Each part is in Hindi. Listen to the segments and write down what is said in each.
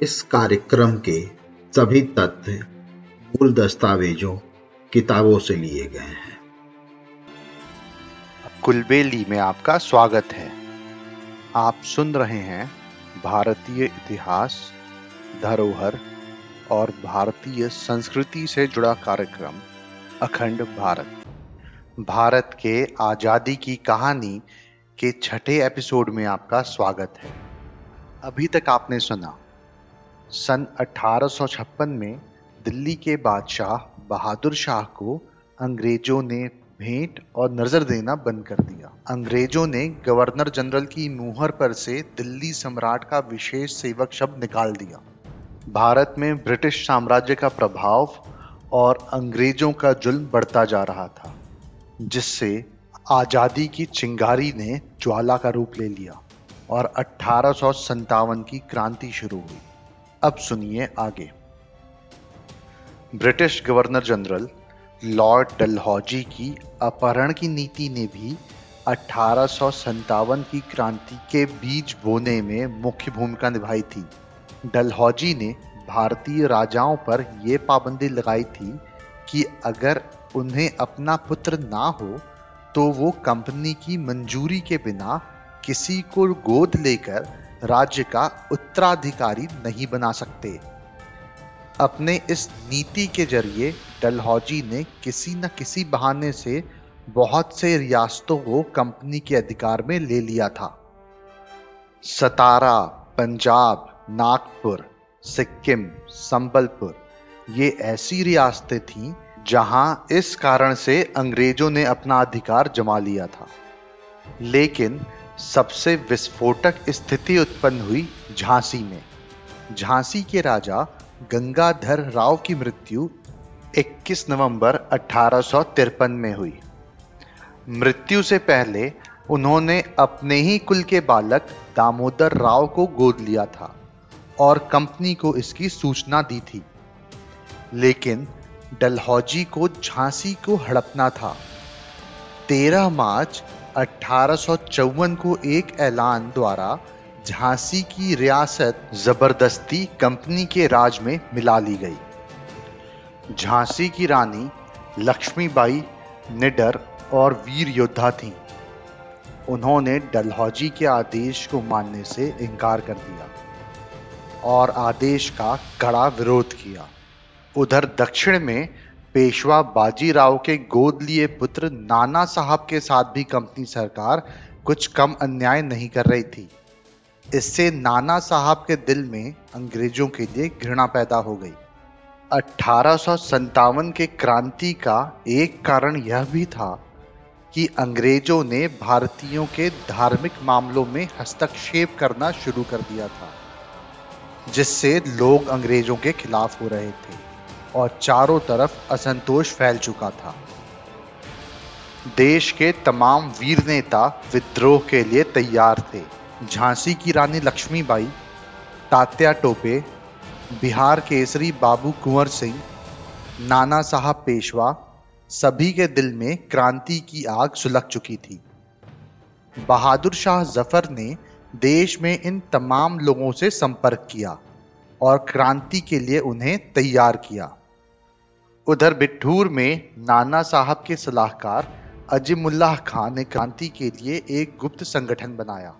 इस कार्यक्रम के सभी तथ्य मूल दस्तावेजों, किताबों से लिए गए हैं। कुलबेली में आपका स्वागत है। आप सुन रहे हैं भारतीय इतिहास, धरोहर और भारतीय संस्कृति से जुड़ा कार्यक्रम, अखंड भारत। भारत के आज़ादी की कहानी के छठे एपिसोड में आपका स्वागत है। अभी तक आपने सुना सन 1856 में दिल्ली के बादशाह बहादुर शाह को अंग्रेज़ों ने भेंट और नज़र देना बंद कर दिया। अंग्रेज़ों ने गवर्नर जनरल की मुहर पर से दिल्ली सम्राट का विशेष सेवक शब्द निकाल दिया। भारत में ब्रिटिश साम्राज्य का प्रभाव और अंग्रेज़ों का जुल्म बढ़ता जा रहा था, जिससे आज़ादी की चिंगारी ने ज्वाला का रूप ले लिया और अठारह सौ सत्तावन की क्रांति शुरू हुई। अब सुनिए आगे। British Governor General Lord Dalhousie की अपहरण की नीति ने भी अठारह की क्रांति के बीज बोने में मुख्य भूमिका निभाई थी। डलहौजी ने भारतीय राजाओं पर यह पाबंदी लगाई थी कि अगर उन्हें अपना पुत्र ना हो तो वो कंपनी की मंजूरी के बिना किसी को गोद लेकर राज्य का उत्तराधिकारी नहीं बना सकते। अपने इस नीति के ज़रिए डलहौजी ने किसी न किसी बहाने से बहुत से रियासतों को कंपनी के अधिकार में ले लिया था। सतारा, पंजाब, नागपुर, सिक्किम, संबलपुर, ये ऐसी रियासतें थीं जहाँ इस कारण से अंग्रेज़ों ने अपना अधिकार जमा लिया था। लेकिन सबसे विस्फोटक स्थिति उत्पन्न हुई झांसी में। झांसी के राजा गंगाधर राव की मृत्यु 21 नवंबर अठारह में हुई। मृत्यु से पहले उन्होंने अपने ही कुल के बालक दामोदर राव को गोद लिया था और कंपनी को इसकी सूचना दी थी। लेकिन डलहौजी को झांसी को हड़पना था। 13 मार्च अठारह को एक ऐलान द्वारा झांसी की रियासत ज़बरदस्ती कंपनी के राज में मिला ली गई झांसी की रानी लक्ष्मीबाई निडर और वीर योद्धा थीं। उन्होंने डलहौजी के आदेश को मानने से इनकार कर दिया और आदेश का कड़ा विरोध किया उधर दक्षिण में पेशवा बाजीराव के गोद लिए पुत्र नाना साहब के साथ भी कंपनी सरकार कुछ कम अन्याय नहीं कर रही थी। इससे नाना साहब के दिल में अंग्रेज़ों के लिए घृणा पैदा हो गई। अठारह के क्रांति का एक कारण यह भी था कि अंग्रेज़ों ने भारतीयों के धार्मिक मामलों में हस्तक्षेप करना शुरू कर दिया था, जिससे लोग अंग्रेज़ों के खिलाफ हो रहे थे। और चारों तरफ़ असंतोष फैल चुका था। देश के तमाम वीर नेता विद्रोह के लिए तैयार थे। झांसी की रानी लक्ष्मीबाई, तात्या टोपे, बिहार केसरी बाबू कुंवर सिंह, नाना साहब पेशवा, सभी के दिल में क्रांति की आग सुलग चुकी थी। बहादुर शाह ज़फ़र ने देश में इन तमाम लोगों से संपर्क किया और क्रांति के लिए उन्हें तैयार किया। उधर बिठूर में नाना साहब के सलाहकार अजिमुल्लाह खान ने क्रांति के लिए एक गुप्त संगठन बनाया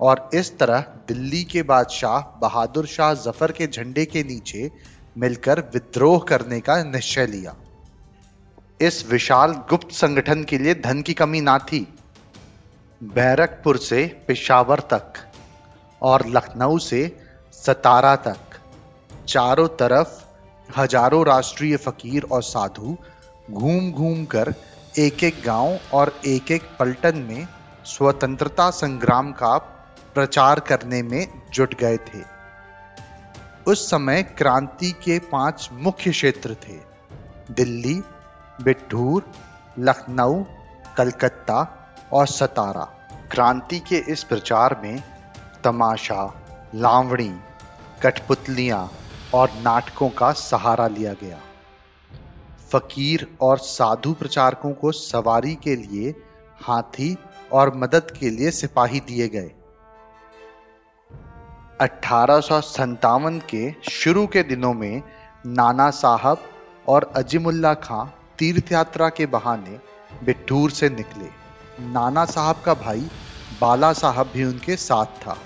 और इस तरह दिल्ली के बादशाह बहादुर शाह ज़फ़र के झंडे के नीचे मिलकर विद्रोह करने का निश्चय लिया। इस विशाल गुप्त संगठन के लिए धन की कमी ना थी। बैरकपुर से पिशावर तक और लखनऊ से सतारा तक, चारों तरफ़ हज़ारों राष्ट्रीय फकीर और साधु घूम घूम कर एक एक गाँव और एक एक पलटन में स्वतंत्रता संग्राम का प्रचार करने में जुट गए थे। उस समय क्रांति के पाँच मुख्य क्षेत्र थे। दिल्ली, बिट्ठूर, लखनऊ, कलकत्ता और सतारा। क्रांति के इस प्रचार में तमाशा, लावणी, कठपुतलियाँ और नाटकों का सहारा लिया गया। फकीर और साधु प्रचारकों को सवारी के लिए, हाथी और मदद के लिए सिपाही दिए गए। अठारह के शुरू के दिनों में नाना साहब और अजीमुल्ला खां तीर्थ यात्रा के बहाने बिठूर से निकले। नाना साहब का भाई बाला साहब भी उनके साथ था।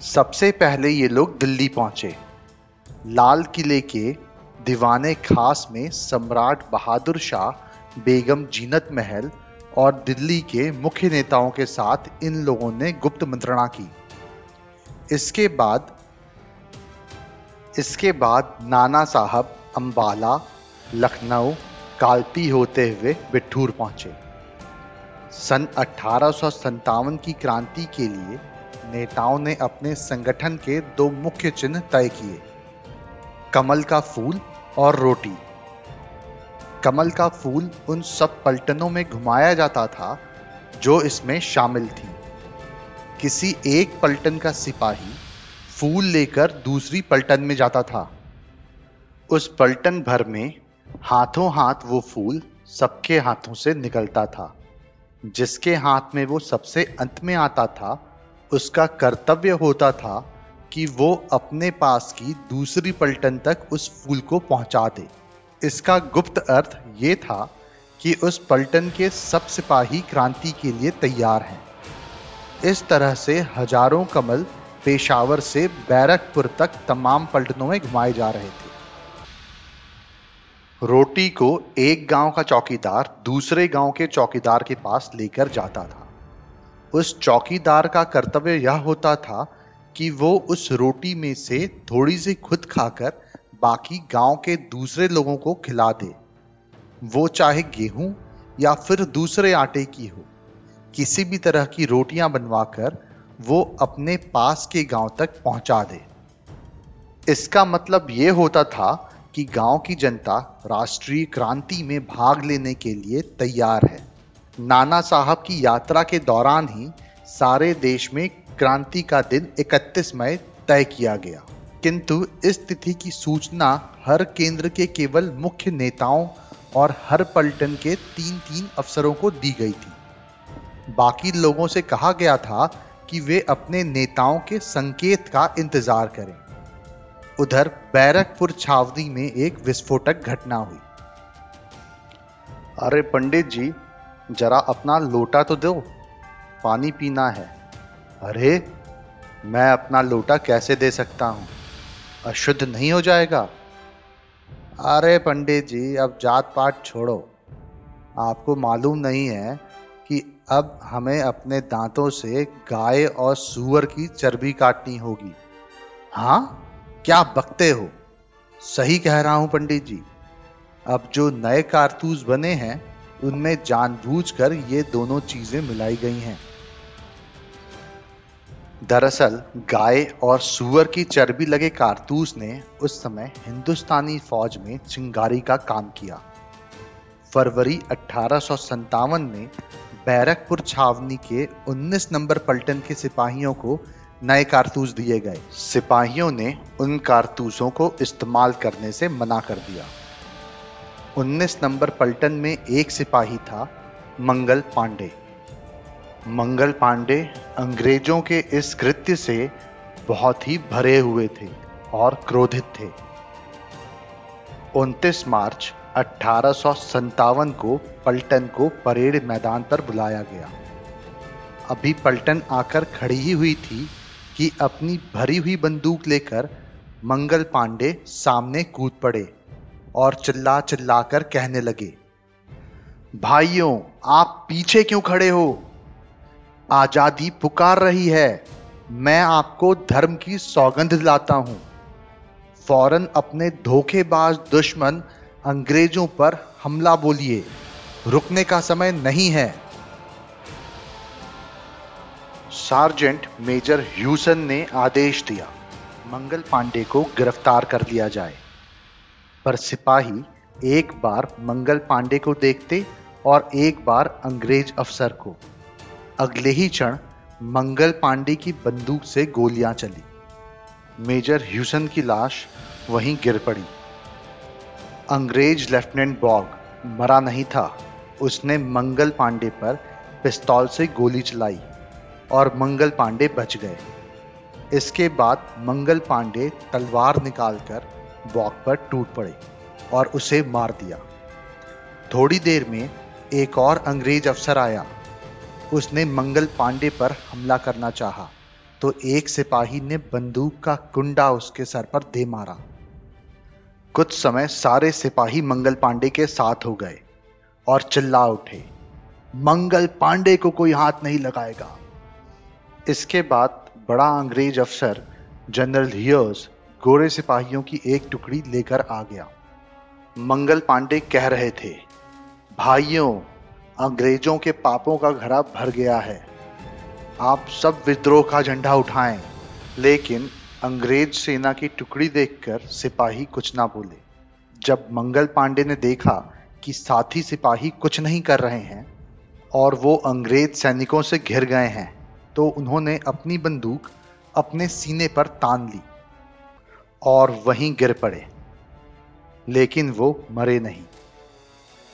सबसे पहले ये लोग दिल्ली पहुँचे। लाल किले के दीवाने खास में सम्राट बहादुर शाह, बेगम जीनत महल और दिल्ली के मुख्य नेताओं के साथ इन लोगों ने गुप्त मंत्रणा की। इसके बाद इसके बाद नाना साहब अंबाला, लखनऊ, कालपी होते हुए बिठूर पहुँचे। सन अठारह की क्रांति के लिए नेताओं ने अपने संगठन के दो मुख्य चिन्ह तय किए। कमल का फूल और रोटी। कमल का फूल उन सब पलटनों में घुमाया जाता था, जो इसमें शामिल थी। किसी एक पलटन का सिपाही फूल लेकर दूसरी पलटन में जाता था। उस पलटन भर में हाथों हाथ वो फूल सबके हाथों से निकलता था। जिसके हाथ में वो सबसे अंत में आता था, उसका कर्तव्य होता था कि वो अपने पास की दूसरी पलटन तक उस फूल को पहुँचा दे। इसका गुप्त अर्थ ये था कि उस पलटन के सब सिपाही क्रांति के लिए तैयार हैं। इस तरह से हज़ारों कमल पेशावर से बैरकपुर तक तमाम पलटनों में घुमाए जा रहे थे। रोटी को एक गाँव का चौकीदार दूसरे गाँव के चौकीदार के पास लेकर जाता था। उस चौकीदार का कर्तव्य यह होता था कि वो उस रोटी में से थोड़ी सी खुद खाकर बाकी गाँव के दूसरे लोगों को खिला दे। वो चाहे गेहूँ या फिर दूसरे आटे की हो, किसी भी तरह की रोटियाँ बनवाकर वो अपने पास के गाँव तक पहुँचा दे। इसका मतलब ये होता था कि गाँव की जनता राष्ट्रीय क्रांति में भाग लेने के लिए तैयार है। नाना साहब की यात्रा के दौरान ही सारे देश में क्रांति का दिन 31 मई तय किया गया। किंतु इस तिथि की सूचना हर केंद्र के केवल मुख्य नेताओं और हर पलटन के तीन तीन अफसरों को दी गई थी। बाकी लोगों से कहा गया था कि वे अपने नेताओं के संकेत का इंतज़ार करें। उधर बैरकपुर छावनी में एक विस्फोटक घटना हुई। अरे पंडित जी, जरा अपना लोटा तो दो। पानी पीना है। अरे, मैं अपना लोटा कैसे दे सकता हूँ? अशुद्ध नहीं हो जाएगा। अरे पंडित जी, अब जात पात छोड़ो। आपको मालूम नहीं है कि अब हमें अपने दांतों से गाय और सुअर की चर्बी काटनी होगी। हाँ क्या बकते हो? सही कह रहा हूँ पंडित जी। अब जो नए कारतूस बने हैं, उनमें जानबूझकर ये दोनों चीज़ें मिलाई गई हैं। दरअसल, गाय और सुअर की चर्बी लगे कारतूस ने उस समय हिंदुस्तानी फौज में चिंगारी का काम किया। फरवरी अठारह सौ सत्तावन में बैरकपुर छावनी के 19 नंबर पलटन के सिपाहियों को नए कारतूस दिए गए। सिपाहियों ने उन कारतूसों को इस्तेमाल करने से मना कर दिया। 19 नंबर पलटन में एक सिपाही था, मंगल पांडे। मंगल पांडे अंग्रेज़ों के इस कृत्य से बहुत ही भरे हुए थे और क्रोधित थे। 29 मार्च अठारह सौ सत्तावन को पलटन को परेड मैदान पर बुलाया गया। अभी पलटन आकर खड़ी ही हुई थी कि अपनी भरी हुई बंदूक लेकर मंगल पांडे सामने कूद पड़े और चिल्ला चिल्लाकर कहने लगे, भाइयों, आप पीछे क्यों खड़े हो? आज़ादी पुकार रही है। मैं आपको धर्म की सौगंध दिलाता हूँ। फ़ौरन अपने धोखेबाज दुश्मन अंग्रेज़ों पर हमला बोलिए। रुकने का समय नहीं है। सार्जेंट मेजर ह्यूसन ने आदेश दिया। मंगल पांडे को गिरफ़्तार कर लिया जाए। पर सिपाही एक बार मंगल पांडे को देखते और एक बार अंग्रेज़ अफसर को। अगले ही क्षण मंगल पांडे की बंदूक से गोलियाँ चली। मेजर ह्यूसन की लाश वहीं गिर पड़ी। अंग्रेज़ लेफ्टिनेंट बॉग मरा नहीं था। उसने मंगल पांडे पर पिस्तौल से गोली चलाई और मंगल पांडे बच गए। इसके बाद मंगल पांडे तलवार निकालकर वॉक पर टूट पड़े और उसे मार दिया। थोड़ी देर में एक और अंग्रेज़ अफसर आया। उसने मंगल पांडे पर हमला करना चाहा तो एक सिपाही ने बंदूक का कुंडा उसके सर पर दे मारा। कुछ समय सारे सिपाही मंगल पांडे के साथ हो गए और चिल्ला उठे, मंगल पांडे को कोई हाथ नहीं लगाएगा। इसके बाद बड़ा अंग्रेज़ अफसर जनरल हियर्स गोरे सिपाहियों की एक टुकड़ी लेकर आ गया। मंगल पांडे कह रहे थे, भाइयों अंग्रेज़ों के पापों का घड़ा भर गया है। आप सब विद्रोह का झंडा उठाएँ, लेकिन अंग्रेज़ सेना की टुकड़ी देखकर सिपाही कुछ ना बोले। जब मंगल पांडे ने देखा कि साथी सिपाही कुछ नहीं कर रहे हैं और वो अंग्रेज़ सैनिकों से घिर गए हैं तो उन्होंने अपनी बंदूक अपने सीने पर तान ली और वहीं गिर पड़े, लेकिन वो मरे नहीं।